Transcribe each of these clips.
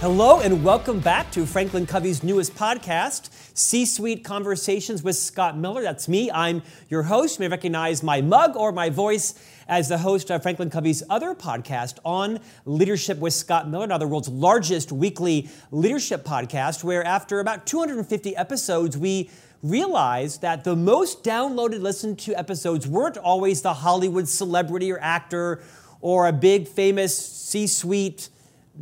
Hello, and welcome back to Franklin Covey's newest podcast, C Suite Conversations with Scott Miller. That's me. I'm your host. You may recognize my mug or my voice as the host of Franklin Covey's other podcast on leadership with Scott Miller, now the world's largest weekly leadership podcast, where after about 250 episodes, we realized that the most downloaded, listened to episodes weren't always the Hollywood celebrity or actor or a big famous C suite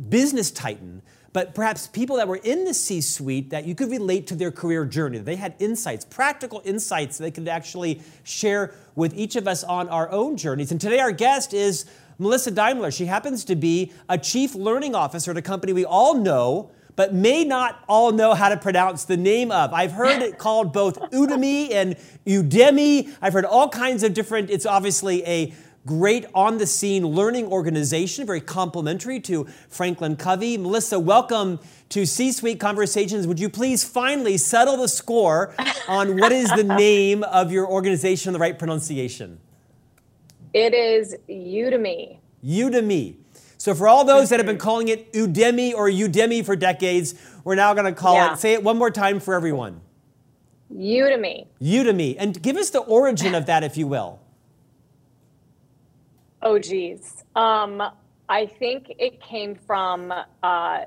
business titan, but perhaps people that were in the C suite that you could relate to their career journey. They had insights, practical insights they could actually share with each of us on our own journeys. And today, our guest is Melissa Daimler. She happens to be a chief learning officer at a company we all know. But may not all know how to pronounce the name of. I've heard it called both Udemy and Udemy. I've heard all kinds of different, it's obviously a great on the scene learning organization, very complimentary to Franklin Covey. Melissa, welcome to C Suite Conversations. Would you please finally settle the score on what is the name of your organization, the right pronunciation? It is Udemy. Udemy. So, for all those that have been mm-hmm. calling it Udemy or Udemy for decades, we're now going to call yeah. it, say it one more time for everyone. Udemy. Udemy. And give us the origin of that, if you will. Oh, geez. Um, I think it came from uh,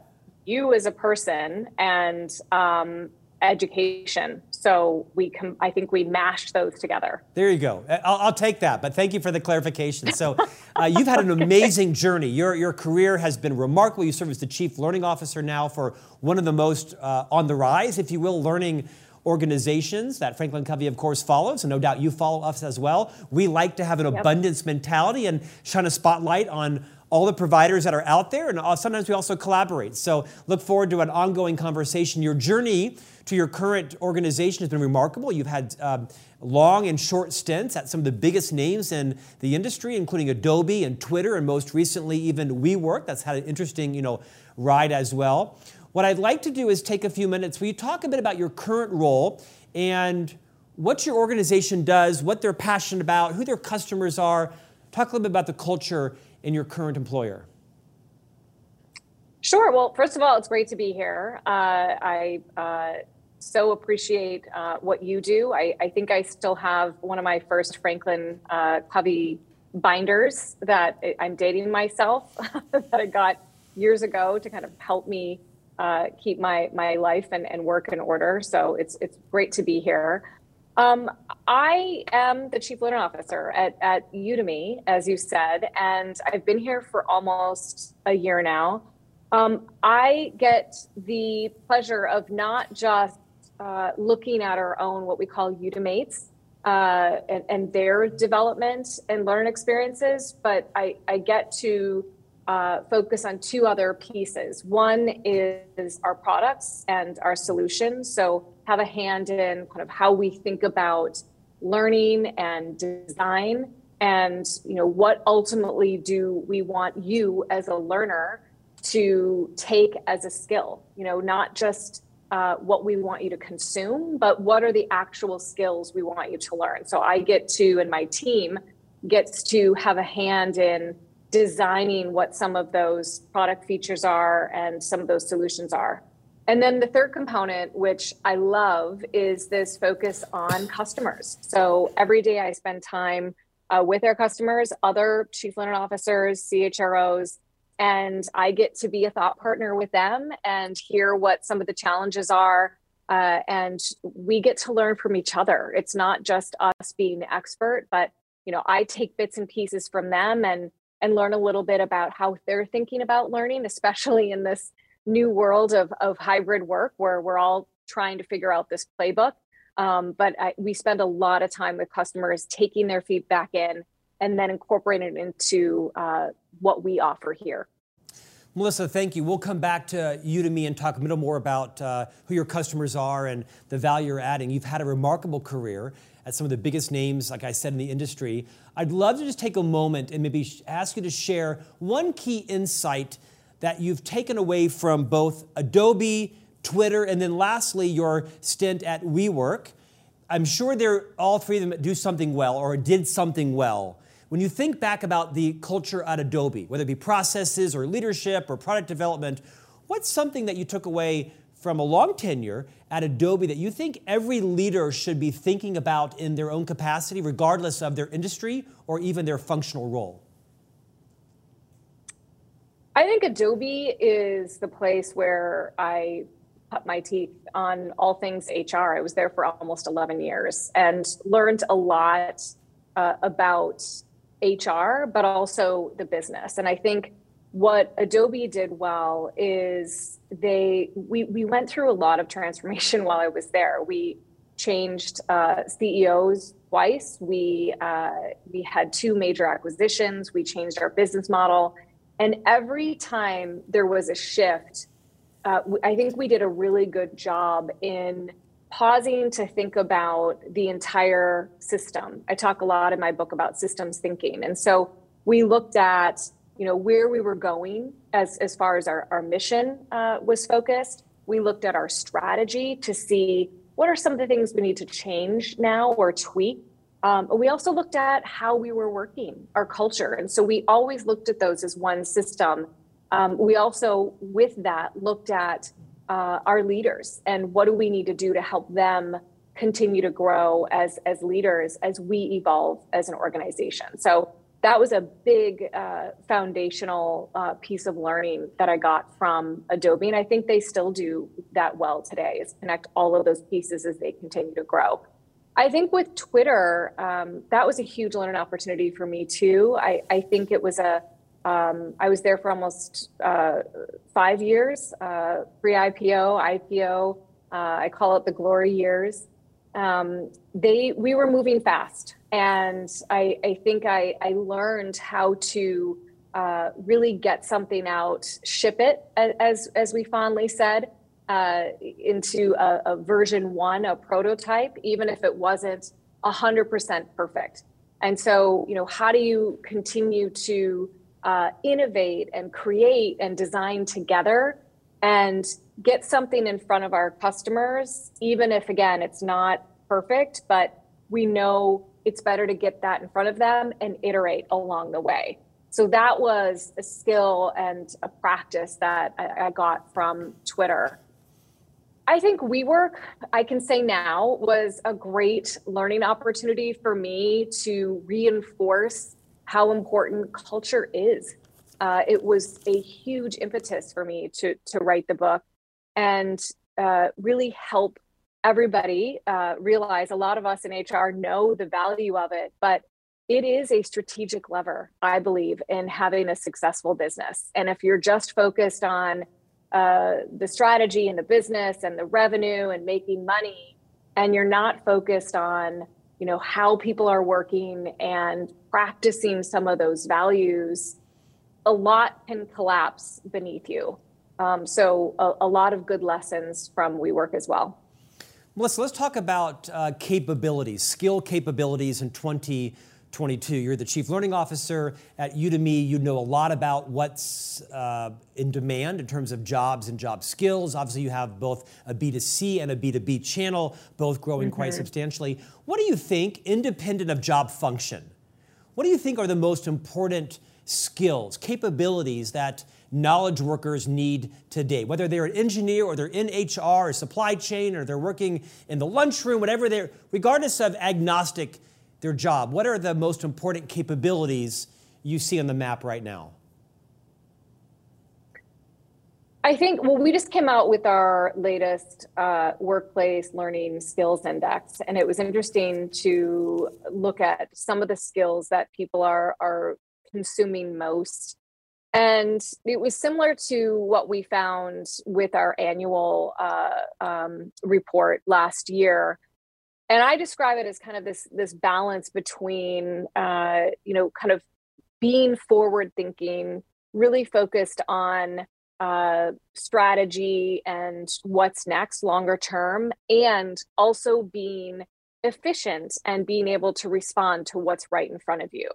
you as a person and um, education. So we can, I think we mashed those together. There you go. I'll, I'll take that, but thank you for the clarification. So uh, you've had an amazing journey. Your, your career has been remarkable. You serve as the chief learning officer now for one of the most uh, on the rise, if you will, learning organizations that Franklin Covey, of course, follows, and no doubt you follow us as well. We like to have an yep. abundance mentality and shine a spotlight on all the providers that are out there, and uh, sometimes we also collaborate. So look forward to an ongoing conversation. Your journey to your current organization has been remarkable. You've had um, long and short stints at some of the biggest names in the industry, including Adobe and Twitter, and most recently even WeWork. That's had an interesting, you know, ride as well. What I'd like to do is take a few minutes where you talk a bit about your current role and what your organization does, what they're passionate about, who their customers are. Talk a little bit about the culture in your current employer. Sure. Well, first of all, it's great to be here. Uh, I uh, so appreciate uh, what you do. I, I, think I still have one of my first Franklin uh, Covey binders that I'm dating myself that I got years ago to kind of help me uh, keep my my life and, and work in order. So it's it's great to be here. Um, I am the chief learning officer at, at Udemy, as you said, and I've been here for almost a year now. Um, I get the pleasure of not just uh, looking at our own what we call Udemates uh, and, and, their development and learn experiences, but I, I get to uh, focus on two other pieces. One is our products and our solutions. So have a hand in kind of how we think about learning and design and you know what ultimately do we want you as a learner to take as a skill you know not just uh, what we want you to consume but what are the actual skills we want you to learn so i get to and my team gets to have a hand in designing what some of those product features are and some of those solutions are. And then the third component, which I love, is this focus on customers. So every day I spend time uh, with our customers, other chief learning officers, CHROs, and I get to be a thought partner with them and hear what some of the challenges are. Uh, and we get to learn from each other. It's not just us being the expert, but you know, I take bits and pieces from them and and learn a little bit about how they're thinking about learning, especially in this new world of, of hybrid work where we're all trying to figure out this playbook. Um, but I, we spend a lot of time with customers taking their feedback in and then incorporating it into uh, what we offer here. Melissa, thank you. We'll come back to Udemy and talk a little more about uh, who your customers are and the value you're adding. You've had a remarkable career at some of the biggest names, like I said, in the industry. I'd love to just take a moment and maybe ask you to share one key insight that you've taken away from both Adobe, Twitter, and then lastly, your stint at WeWork. I'm sure they're all three of them do something well or did something well. When you think back about the culture at Adobe, whether it be processes or leadership or product development, What's something that you took away from a long tenure at Adobe that you think every leader should be thinking about in their own capacity, regardless of their industry or even their functional role? I think Adobe is the place where I cut my teeth on all things HR. I was there for almost 11 years and learned a lot uh, about HR, but also the business. And I think what Adobe did well is they we we went through a lot of transformation while I was there. We changed uh, CEOs twice. We uh, we had two major acquisitions. We changed our business model, and every time there was a shift, uh, I think we did a really good job in pausing to think about the entire system. I talk a lot in my book about systems thinking, and so we looked at you know where we were going as as far as our, our mission uh, was focused. We looked at our strategy to see what are some of the things we need to change now or tweak. Um, we also looked at how we were working our culture. And so we always looked at those as one system. Um, we also with that looked at uh, our leaders and what do we need to do to help them continue to grow as as leaders as we evolve as an organization. So that was a big uh, foundational uh, piece of learning that I got from Adobe. And I think they still do that well today is connect all of those pieces as they continue to grow. I think with Twitter, um, that was a huge learning opportunity for me too. I, I think it was a, um, I was there for almost uh, five years, uh, pre IPO, IPO. Uh, I call it the glory years. Um, they, we were moving fast and I, I think I, I learned how to uh, really get something out, ship it, as as we fondly said, uh, into a, a, version one, a prototype, even if it wasn't hundred percent perfect. And so, you know, how do you continue to uh, innovate and create and design together and get something in front of our customers, even if again it's not perfect, but we know it's better to get that in front of them and iterate along the way. So that was a skill and a practice that I, got from Twitter. I think WeWork, I can say now, was a great learning opportunity for me to reinforce how important culture is. Uh, it was a huge impetus for me to to write the book and uh, really help everybody uh, realize a lot of us in HR know the value of it, but it is a strategic lever, I believe, in having a successful business. And if you're just focused on uh, the strategy and the business and the revenue and making money, and you're not focused on you know how people are working and practicing some of those values, a lot can collapse beneath you. Um, so a, a lot of good lessons from WeWork as well. Melissa, let's talk about uh, capabilities, skill capabilities in 2022. You're the Chief Learning Officer at Udemy. You know a lot about what's uh, in demand in terms of jobs and job skills. Obviously, you have both a B2C and a B2B channel, both growing mm-hmm. quite substantially. What do you think, independent of job function, what do you think are the most important skills, capabilities that knowledge workers need today, whether they're an engineer or they're in HR or supply chain or they're working in the lunchroom, whatever they're, regardless of agnostic their job, what are the most important capabilities you see on the map right now? I think, well, we just came out with our latest uh, workplace learning skills index, and it was interesting to look at some of the skills that people are, are consuming most and it was similar to what we found with our annual uh, um, report last year. And I describe it as kind of this this balance between, uh, you know, kind of being forward thinking, really focused on uh, strategy and what's next longer term, and also being efficient and being able to respond to what's right in front of you.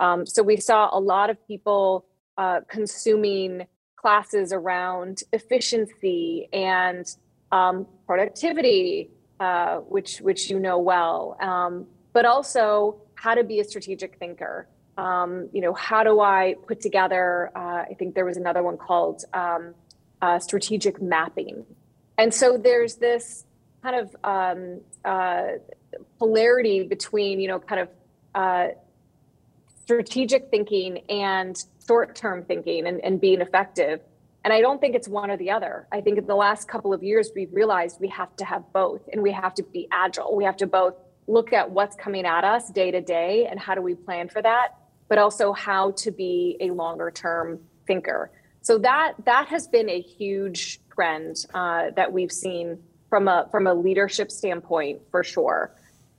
Um, so we saw a lot of people uh, consuming classes around efficiency and um, productivity, uh, which which you know well, um, but also how to be a strategic thinker. Um, you know, how do I put together? Uh, I think there was another one called um, uh, strategic mapping. And so there's this kind of um, uh, polarity between, you know, kind of uh, strategic thinking and short-term thinking and, and being effective. And I don't think it's one or the other. I think in the last couple of years, we've realized we have to have both and we have to be agile. We have to both look at what's coming at us day to day and how do we plan for that, but also how to be a longer term thinker. So that that has been a huge trend uh, that we've seen from a from a leadership standpoint for sure.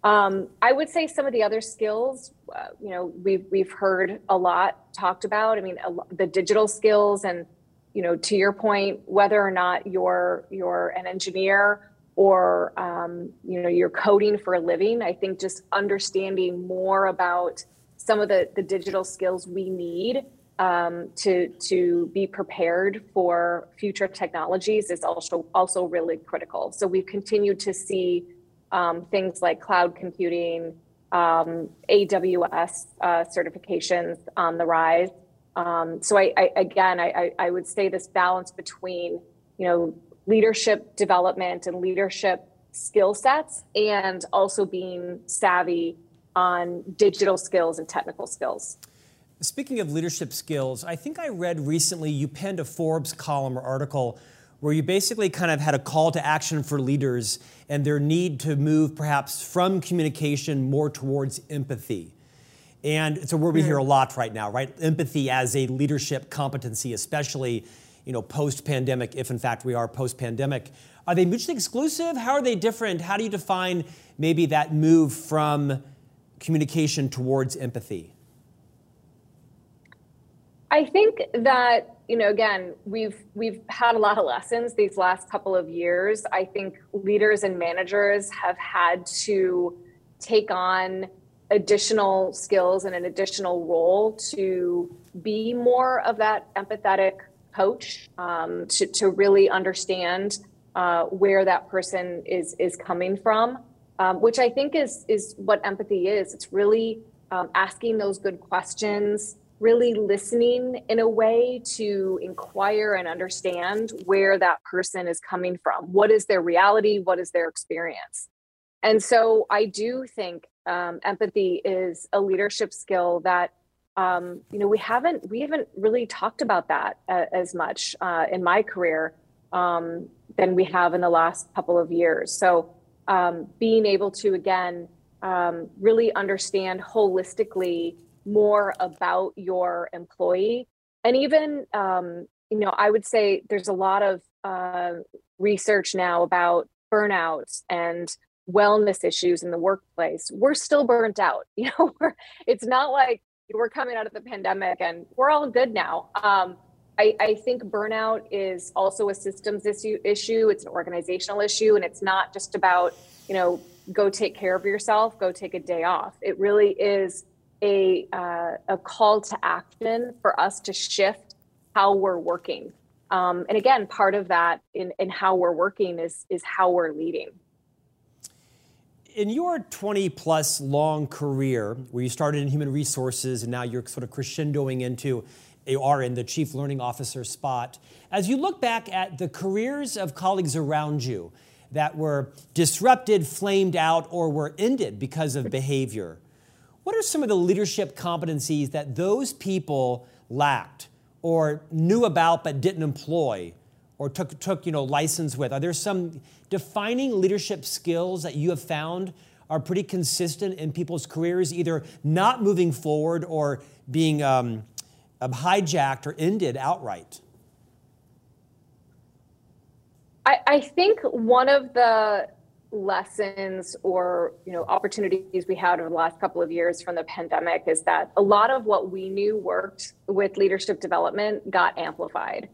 Um, I would say some of the other skills, uh, you know, we've we've heard a lot talked about. I mean, the digital skills, and you know, to your point, whether or not you're you're an engineer or um, you know you're coding for a living, I think just understanding more about some of the the digital skills we need um, to to be prepared for future technologies is also also really critical. So we've continued to see um, things like cloud computing, um, AWS uh, certifications on the rise. Um, so I, I again, I, I would say this balance between you know leadership development and leadership skill sets, and also being savvy on digital skills and technical skills. Speaking of leadership skills, I think I read recently you penned a Forbes column or article where you basically kind of had a call to action for leaders and their need to move perhaps from communication more towards empathy. And it's a word we hear a hmm. lot right now, right? Empathy as a leadership competency, especially you know, post-pandemic, if in fact we are post-pandemic. Are they mutually exclusive? How are they different? How do you define maybe that move from communication towards empathy? I think that you know again we've we've had a lot of lessons these last couple of years. I think leaders and managers have had to take on additional skills and an additional role to be more of that empathetic coach um, to, to really understand uh, where that person is is coming from um, which i think is is what empathy is it's really um, asking those good questions really listening in a way to inquire and understand where that person is coming from. What is their reality? What is their experience? And so I do think um, empathy is a leadership skill that um, you know we haven't we haven't really talked about that uh, as much uh, in my career um, than we have in the last couple of years. So um, being able to again um, really understand holistically more about your employee. And even, um, you know, I would say there's a lot of uh, research now about burnout and wellness issues in the workplace. We're still burnt out. You know, it's not like we're coming out of the pandemic and we're all good now. Um, I, I, think burnout is also a systems issue, issue. It's an organizational issue, and it's not just about you know go take care of yourself, go take a day off. It really is a, uh, a call to action for us to shift how we're working. Um, and again, part of that in, in how we're working is, is how we're leading. In your 20 plus long career, where you started in human resources and now you're sort of crescendoing into you are in the chief learning officer spot. As you look back at the careers of colleagues around you that were disrupted, flamed out, or were ended because of behavior, what are some of the leadership competencies that those people lacked or knew about but didn't employ or took, took you know, license with? Are there some defining leadership skills that you have found are pretty consistent in people's careers, either not moving forward or being um, hijacked or ended outright? I, I think one of the lessons or you know opportunities we had over the last couple of years from the pandemic is that a lot of what we knew worked with leadership development got amplified.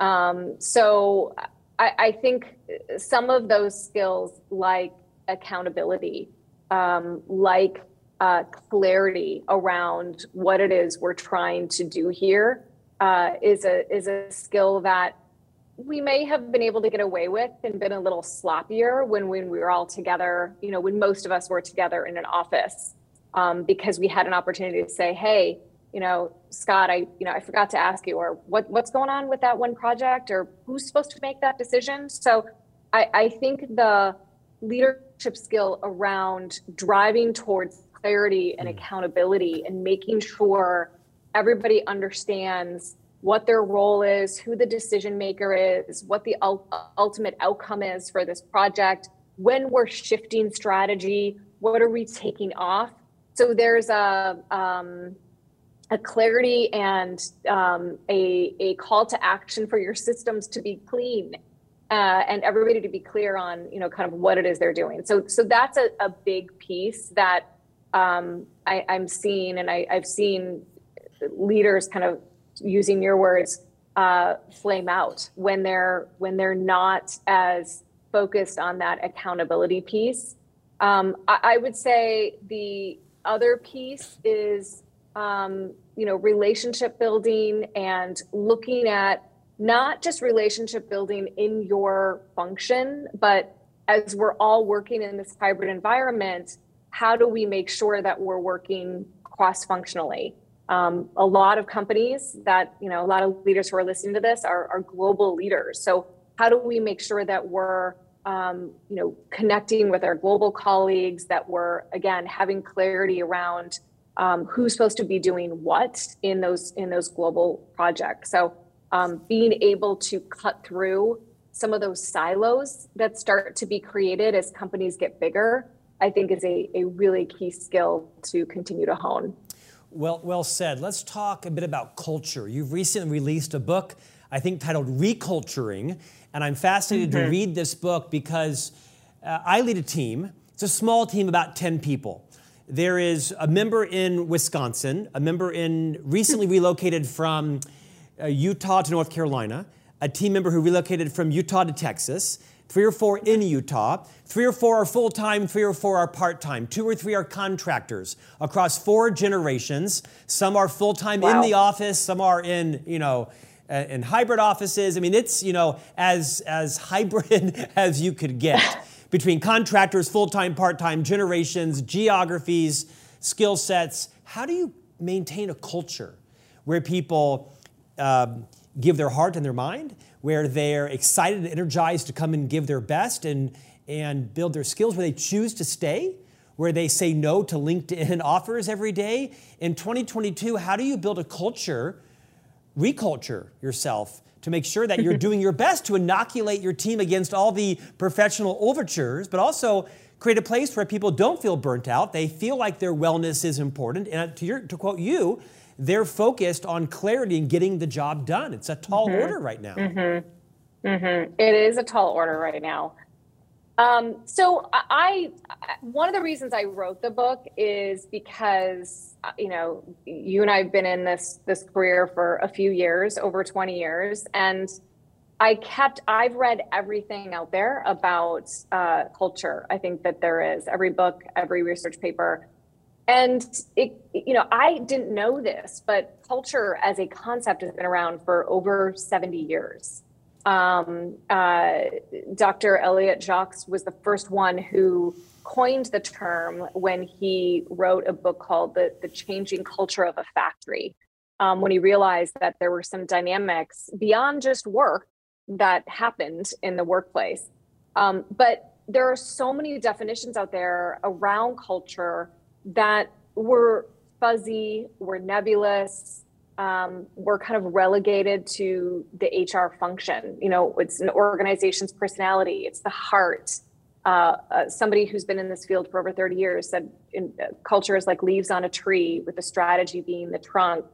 Um, so I, I, think some of those skills like accountability um, like uh, clarity around what it is we're trying to do here uh, is a is a skill that we may have been able to get away with and been a little sloppier when, when we were all together, you know, when most of us were together in an office, um, because we had an opportunity to say, hey, you know, Scott, I, you know, I forgot to ask you, or what, what's going on with that one project, or who's supposed to make that decision? So I, I think the leadership skill around driving towards clarity and mm. accountability and making sure everybody understands what their role is, who the decision maker is, what the ultimate outcome is for this project, when we're shifting strategy, what are we taking off? So there's a um, a clarity and um, a, a call to action for your systems to be clean uh, and everybody to be clear on you know kind of what it is they're doing so so that's a, a big piece that um, I, am seeing and I, have seen leaders kind of using your words uh, flame out when they're when they're not as focused on that accountability piece um, I, I would say the other piece is um, you know, relationship building and looking at not just relationship building in your function, but as we're all working in this hybrid environment, how do we make sure that we're working cross functionally? Um, a lot of companies that, you know, a lot of leaders who are listening to this are, are global leaders. So, how do we make sure that we're, um, you know, connecting with our global colleagues, that we're, again, having clarity around um, who's supposed to be doing what in those in those global projects. So um, being able to cut through some of those silos that start to be created as companies get bigger, I think is a, a really key skill to continue to hone. Well, well said. Let's talk a bit about culture. You've recently released a book, I think, titled Reculturing, and I'm fascinated mm-hmm. to read this book because uh, I lead a team. It's a small team, about 10 people. There is a member in Wisconsin, a member in recently relocated from uh, Utah to North Carolina, a team member who relocated from Utah to Texas, three or four in Utah, three or four are full time, three or four are part time, two or three are contractors across four generations. Some are full time wow. in the office, some are in, you know, uh, in hybrid offices. I mean, it's, you know, as, as hybrid as you could get between contractors, full time, part time, generations, geographies, skill sets. How do you maintain a culture where people um, give their heart and their mind, where they're excited and energized to come and give their best and, and build their skills, where they choose to stay? Where they say no to LinkedIn offers every day. In 2022, how do you build a culture, reculture yourself to make sure that you're doing your best to inoculate your team against all the professional overtures, but also create a place where people don't feel burnt out. They feel like their wellness is important. And to, your, to quote you, they're focused on clarity and getting the job done. It's a tall mm-hmm. order right now. Mm-hmm. Mm-hmm. It is a tall order right now. Um, so I, one of the reasons I wrote the book is because you know you and I've been in this this career for a few years, over twenty years, and I kept I've read everything out there about uh, culture. I think that there is every book, every research paper, and it you know I didn't know this, but culture as a concept has been around for over seventy years. Um, uh, Dr. Elliott Jaques was the first one who coined the term when he wrote a book called The, the Changing Culture of a Factory. Um, when he realized that there were some dynamics beyond just work that happened in the workplace. Um, but there are so many definitions out there around culture that were fuzzy, were nebulous, um, we're kind of relegated to the HR function. You know, it's an organization's personality, it's the heart. Uh, uh, somebody who's been in this field for over 30 years said in, uh, culture is like leaves on a tree, with the strategy being the trunk.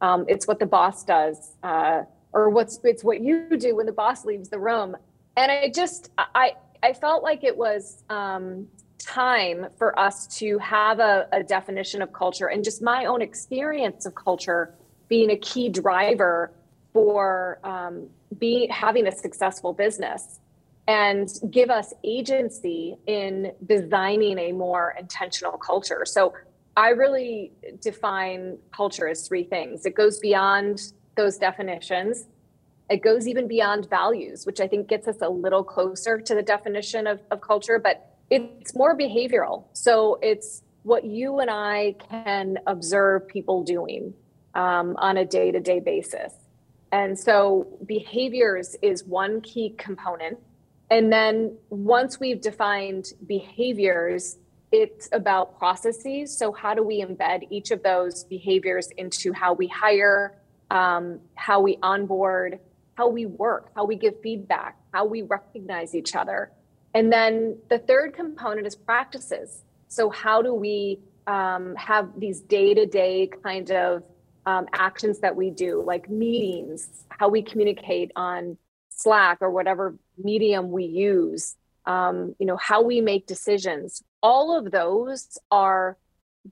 Um, it's what the boss does, uh, or what's it's what you do when the boss leaves the room. And I just I I felt like it was um, time for us to have a, a definition of culture and just my own experience of culture being a key driver for um, being having a successful business and give us agency in designing a more intentional culture. So I really define culture as three things. It goes beyond those definitions. It goes even beyond values, which I think gets us a little closer to the definition of, of culture, but it's more behavioral. So it's what you and I can observe people doing um, on a day to day basis. And so behaviors is one key component. And then once we've defined behaviors, it's about processes. So, how do we embed each of those behaviors into how we hire, um, how we onboard, how we work, how we give feedback, how we recognize each other? And then the third component is practices. So, how do we um, have these day to day kind of um, actions that we do, like meetings, how we communicate on Slack or whatever medium we use, um, you know, how we make decisions. All of those are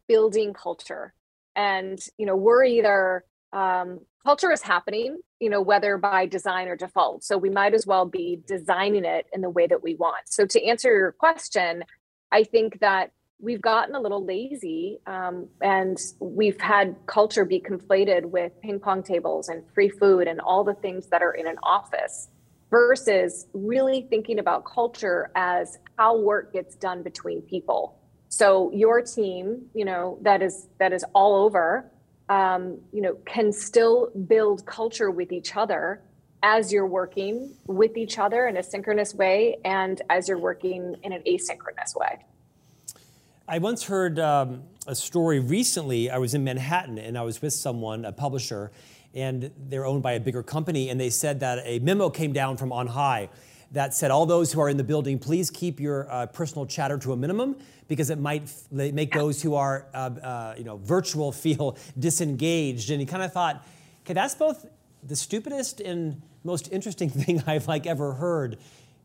building culture. And, you know, we're either um, culture is happening, you know, whether by design or default. So we might as well be designing it in the way that we want. So to answer your question, I think that we've gotten a little lazy um, and we've had culture be conflated with ping pong tables and free food and all the things that are in an office versus really thinking about culture as how work gets done between people so your team you know that is that is all over um, you know can still build culture with each other as you're working with each other in a synchronous way and as you're working in an asynchronous way I once heard um, a story recently. I was in Manhattan and I was with someone, a publisher, and they're owned by a bigger company. And they said that a memo came down from on high that said, All those who are in the building, please keep your uh, personal chatter to a minimum because it might f- make those who are uh, uh, you know, virtual feel disengaged. And he kind of thought, okay, that's both the stupidest and most interesting thing I've like ever heard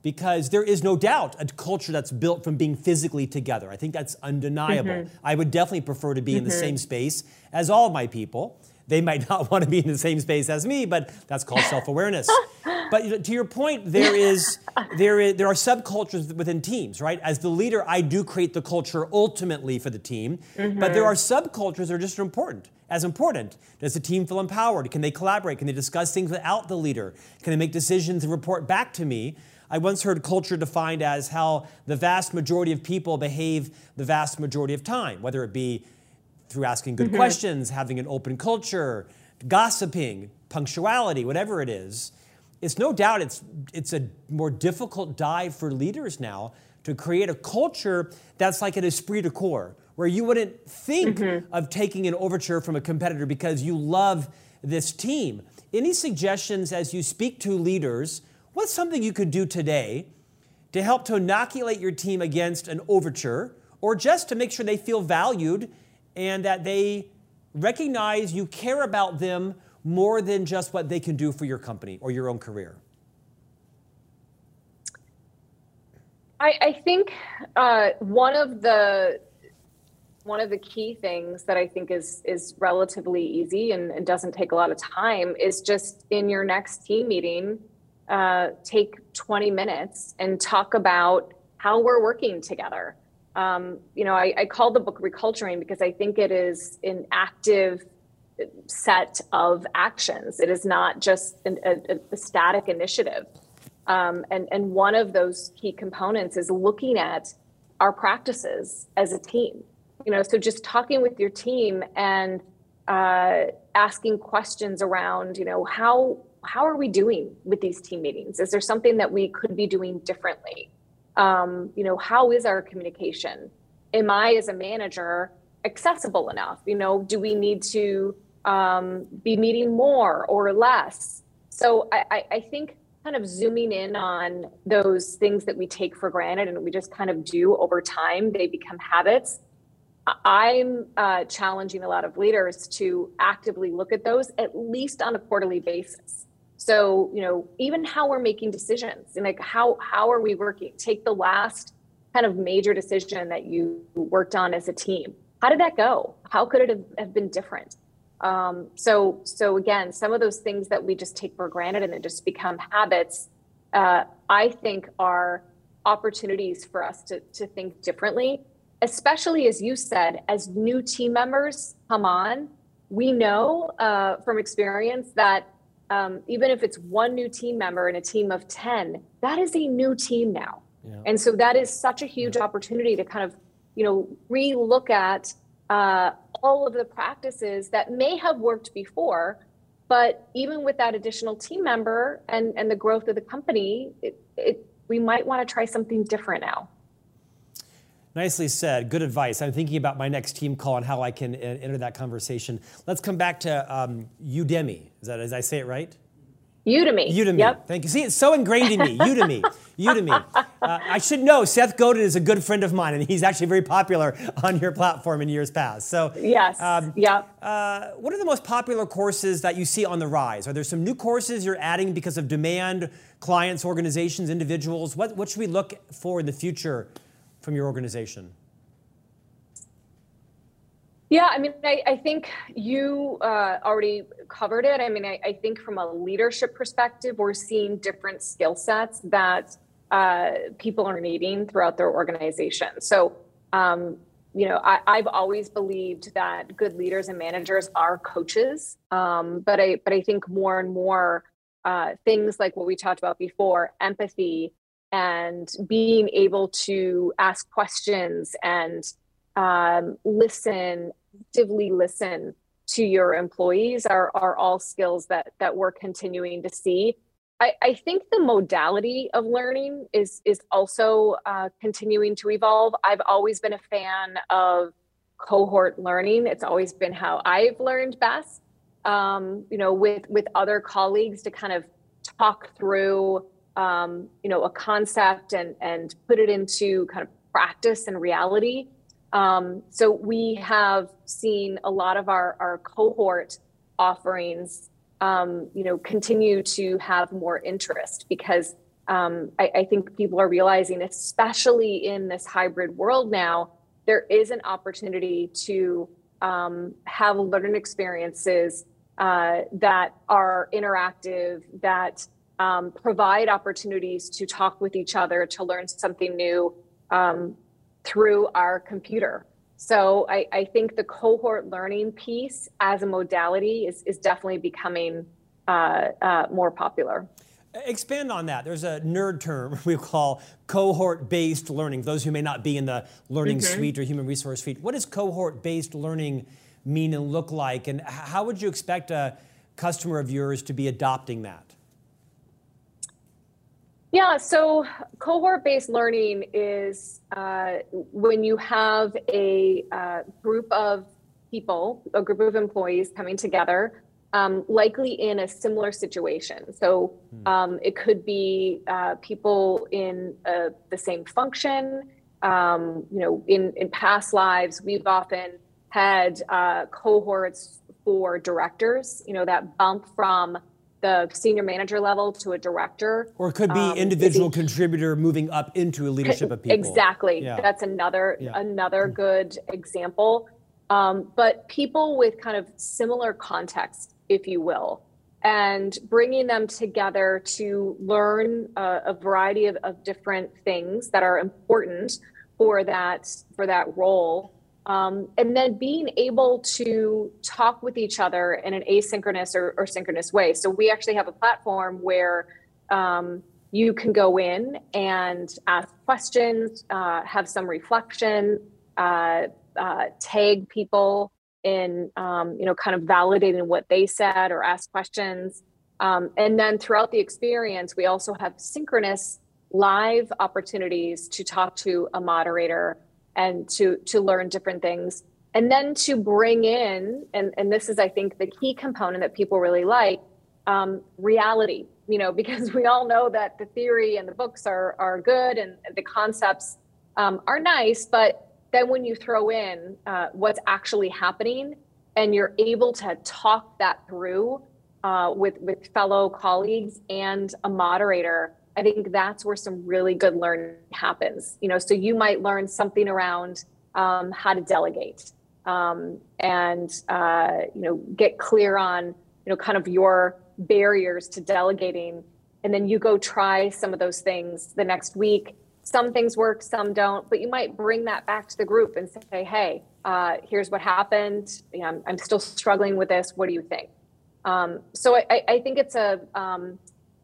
because there is no doubt a culture that's built from being physically together. I think that's undeniable. Mm-hmm. I would definitely prefer to be mm-hmm. in the mm-hmm. same space as all of my people. They might not want to be in the same space as me, but that's called self-awareness. but to your point, there is there is there are subcultures within teams, right? As the leader, I do create the culture ultimately for the team, mm-hmm. but there are subcultures that are just important. As important, does the team feel empowered? Can they collaborate? Can they discuss things without the leader? Can they make decisions and report back to me? I once heard culture defined as how the vast majority of people behave the vast majority of time, whether it be through asking good mm-hmm. questions, having an open culture, gossiping, punctuality, whatever it is. It's no doubt it's, it's a more difficult dive for leaders now to create a culture that's like an esprit de corps, where you wouldn't think mm-hmm. of taking an overture from a competitor because you love this team. Any suggestions as you speak to leaders What's something you could do today to help to inoculate your team against an overture or just to make sure they feel valued and that they recognize you care about them more than just what they can do for your company or your own career? I, I think uh, one of the one of the key things that I think is is relatively easy and, and doesn't take a lot of time is just in your next team meeting uh, take 20 minutes and talk about how we're working together. Um, you know, I, I call the book Reculturing because I think it is an active set of actions. It is not just an, a, a, static initiative. Um, and, and one of those key components is looking at our practices as a team. You know, so just talking with your team and uh, asking questions around, you know, how how are we doing with these team meetings? Is there something that we could be doing differently? Um, you know, how is our communication? Am I, as a manager, accessible enough? You know, do we need to um, be meeting more or less? So I, I, think kind of zooming in on those things that we take for granted and we just kind of do over time, they become habits. I'm uh, challenging a lot of leaders to actively look at those at least on a quarterly basis. So, you know, even how we're making decisions and like how how are we working? Take the last kind of major decision that you worked on as a team. How did that go? How could it have been different? Um, so, so again, some of those things that we just take for granted and then just become habits, uh, I think are opportunities for us to, to think differently, especially as you said, as new team members come on, we know uh, from experience that um, even if it's one new team member in a team of 10, that is a new team now. Yeah. And so that is such a huge yeah. opportunity to kind of, you know, re-look at uh, all of the practices that may have worked before, but even with that additional team member and, and the growth of the company, it, it, we might want to try something different now. Nicely said. Good advice. I'm thinking about my next team call and how I can uh, enter that conversation. Let's come back to um, Udemy. Is that, as I say it right? Udemy. Udemy. Yep. Thank you. See, it's so ingrained in me. Udemy. Udemy. Uh, I should know Seth Godin is a good friend of mine, and he's actually very popular on your platform in years past. So yes. Um, yep. Uh, what are the most popular courses that you see on the rise? Are there some new courses you're adding because of demand, clients, organizations, individuals? What what should we look for in the future from your organization? Yeah, I mean, I, I think you uh, already covered it. I mean, I, I, think from a leadership perspective, we're seeing different skill sets that uh, people are needing throughout their organization. So, um, you know, I, have always believed that good leaders and managers are coaches, um, but I but I think more and more uh, things like what we talked about before, empathy and being able to ask questions and um, listen, actively listen to your employees are, are all skills that, that we're continuing to see. I, I think the modality of learning is, is also uh, continuing to evolve. I've always been a fan of cohort learning. It's always been how I've learned best, um, you know, with, with other colleagues to kind of talk through um, you know a concept and and put it into kind of practice and reality. Um, so we have seen a lot of our our cohort offerings um, you know continue to have more interest because um, I, I think people are realizing especially in this hybrid world now there is an opportunity to um, have learning experiences uh, that are interactive that um, provide opportunities to talk with each other, to learn something new um, through our computer. So I, I, think the cohort learning piece as a modality is, is definitely becoming uh, uh, more popular. Expand on that. There's a nerd term we call cohort based learning. Those who may not be in the learning mm-hmm. suite or human resource suite. What does cohort based learning mean and look like? And how would you expect a customer of yours to be adopting that? Yeah, so cohort based learning is uh, when you have a uh, group of people, a group of employees coming together, um, likely in a similar situation. So hmm. um, it could be uh, people in uh, the same function. Um, you know, in, in past lives, we've often had uh, cohorts for directors, you know, that bump from the senior manager level to a director. Or it could be um, individual contributor moving up into a leadership of people. Exactly. Yeah. That's another yeah. another mm-hmm. good example. Um, but people with kind of similar context, if you will, and bringing them together to learn a, a variety of, of different things that are important for that for that role um, and then being able to talk with each other in an asynchronous or, or synchronous way. So we actually have a platform where um, you can go in and ask questions, uh, have some reflection, uh, uh, tag people in, um, you know, kind of validating what they said or ask questions. Um, and then throughout the experience, we also have synchronous live opportunities to talk to a moderator and to to learn different things. And then to bring in and and this is i think the key component that people really like um, reality you know because we all know that the theory and the books are are good and the concepts um, are nice but then when you throw in uh, what's actually happening and you're able to talk that through uh, with with fellow colleagues and a moderator I think that's where some really good learning happens. You know, so you might learn something around um, how to delegate um, and uh, you know get clear on you know kind of your barriers to delegating, and then you go try some of those things the next week. Some things work, some don't, but you might bring that back to the group and say, "Hey, uh, here's what happened. You know, I'm, I'm, still struggling with this. What do you think?" Um, so I, I, think it's a um,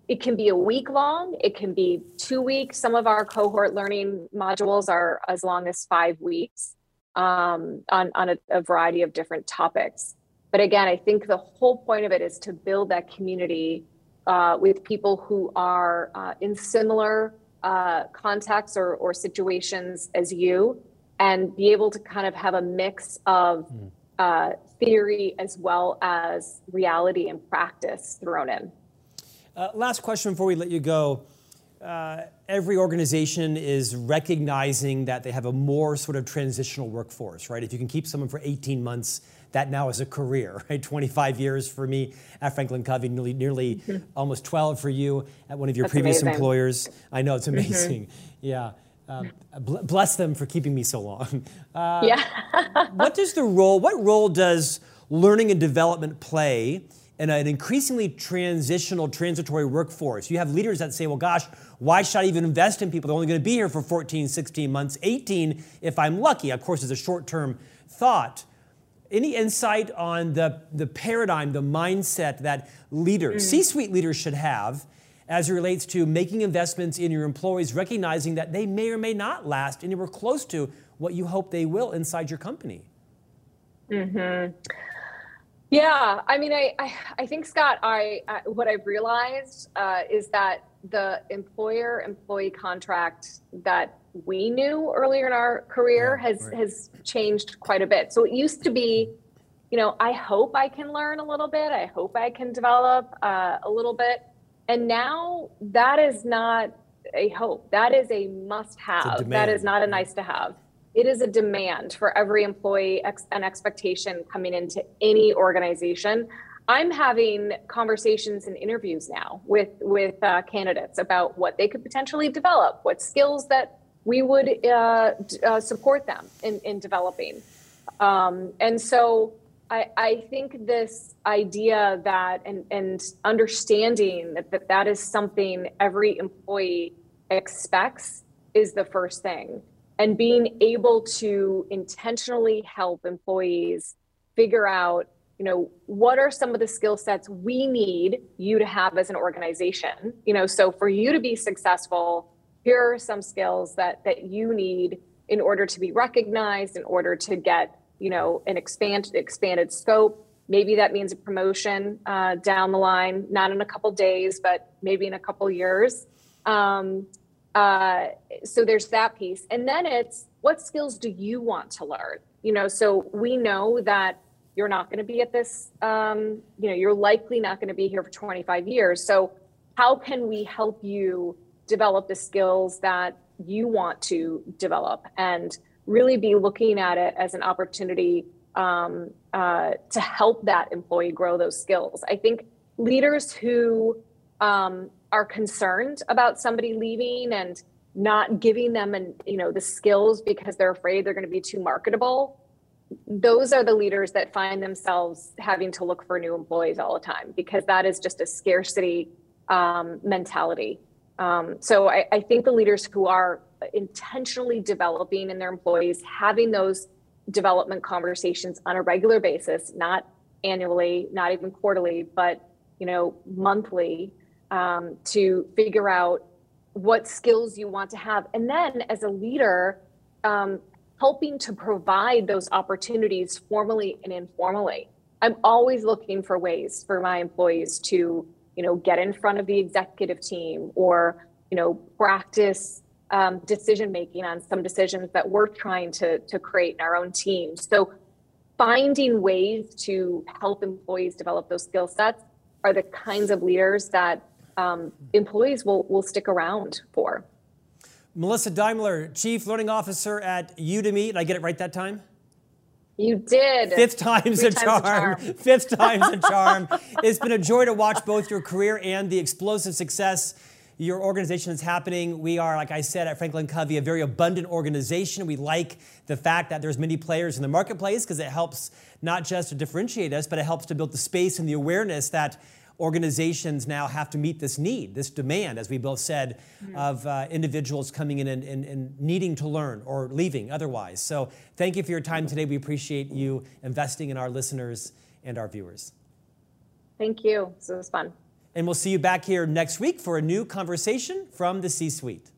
it can be a week long, it can be two weeks. Some of our cohort learning modules are as long as five weeks. um, on, on a, a variety of different topics. But again, I think the whole point of it is to build that community uh, with people who are uh, in similar uh, contexts or, or situations as you and be able to kind of have a mix of mm. uh, theory as well as reality and practice thrown in. Uh, last question before we let you go. Uh, every organization is recognizing that they have a more sort of transitional workforce, right? If you can keep someone for 18 months, that now is a career, right? 25 years for me at Franklin Covey, nearly, nearly mm-hmm. almost 12 for you at one of your That's previous amazing. employers. I know it's mm-hmm. amazing. Mm-hmm. Yeah. Um, bless them for keeping me so long. Uh, yeah. what does the role? What role does learning and development play in an increasingly transitional, transitory workforce? You have leaders that say, "Well, gosh, why should I even invest in people? They're only going to be here for 14, 16 months, 18 if I'm lucky." Of course, it's a short-term thought. Any insight on the, the paradigm, the mindset that leaders, mm. C suite leaders, should have as it relates to making investments in your employees, recognizing that they may or may not last anywhere close to what you hope they will inside your company? Hmm. Yeah, I mean, I, I, I think Scott, I, I, what I've realized uh, is that the employer-employee contract that we knew earlier in our career yeah, has right. has changed quite a bit. So it used to be, you know, I hope I can learn a little bit. I hope I can develop uh, a little bit. And now that is not a hope. That is a must have. That is not a nice to have. It is a demand for every employee, ex- an expectation coming into any organization. I'm having conversations and interviews now with with uh, candidates about what they could potentially develop, what skills that we would uh, uh, support them in, in developing. Um, and so I, I, think this idea that and, and understanding that, that that is something every employee expects is the first thing. And being able to intentionally help employees figure out, you know, what are some of the skill sets we need you to have as an organization? You know, so for you to be successful, here are some skills that that you need in order to be recognized, in order to get you know, an expand, expanded scope. Maybe that means a promotion uh, down the line, not in a couple days, but maybe in a couple years. Um, uh, so there's that piece. And then it's what skills do you want to learn? You know, so we know that you're not going to be at this, um, you know, you're likely not going to be here for 25 years. So how can we help you develop the skills that you want to develop? And really be looking at it as an opportunity um, uh, to help that employee grow those skills. I think leaders who um, are concerned about somebody leaving and not giving them and you know the skills because they're afraid they're going to be too marketable those are the leaders that find themselves having to look for new employees all the time because that is just a scarcity um, mentality. Um, so I, I, think the leaders who are intentionally developing in their employees, having those development conversations on a regular basis, not annually, not even quarterly, but you know, monthly, um, to figure out what skills you want to have, and then as a leader, um, helping to provide those opportunities formally and informally. I'm always looking for ways for my employees to, you know, get in front of the executive team or, you know, practice um, decision making on some decisions that we're trying to, to create in our own teams. So, finding ways to help employees develop those skill sets are the kinds of leaders that um, employees will, will stick around for. Melissa Daimler, Chief Learning Officer at Udemy. Did I get it right that time? You did. Fifth time's, a, times charm. a charm. Fifth time's a charm. it's been a joy to watch both your career and the explosive success your organization is happening. We are, like I said, at Franklin Covey, a very abundant organization. We like the fact that there's many players in the marketplace because it helps not just to differentiate us, but it helps to build the space and the awareness that organizations now have to meet this need, this demand, as we both said, mm-hmm. of uh, individuals coming in and, and, and, needing to learn or leaving otherwise. So thank you for your time today. We appreciate you investing in our listeners and our viewers. Thank you. This was fun. And we'll see you back here next week for a new conversation from the C suite.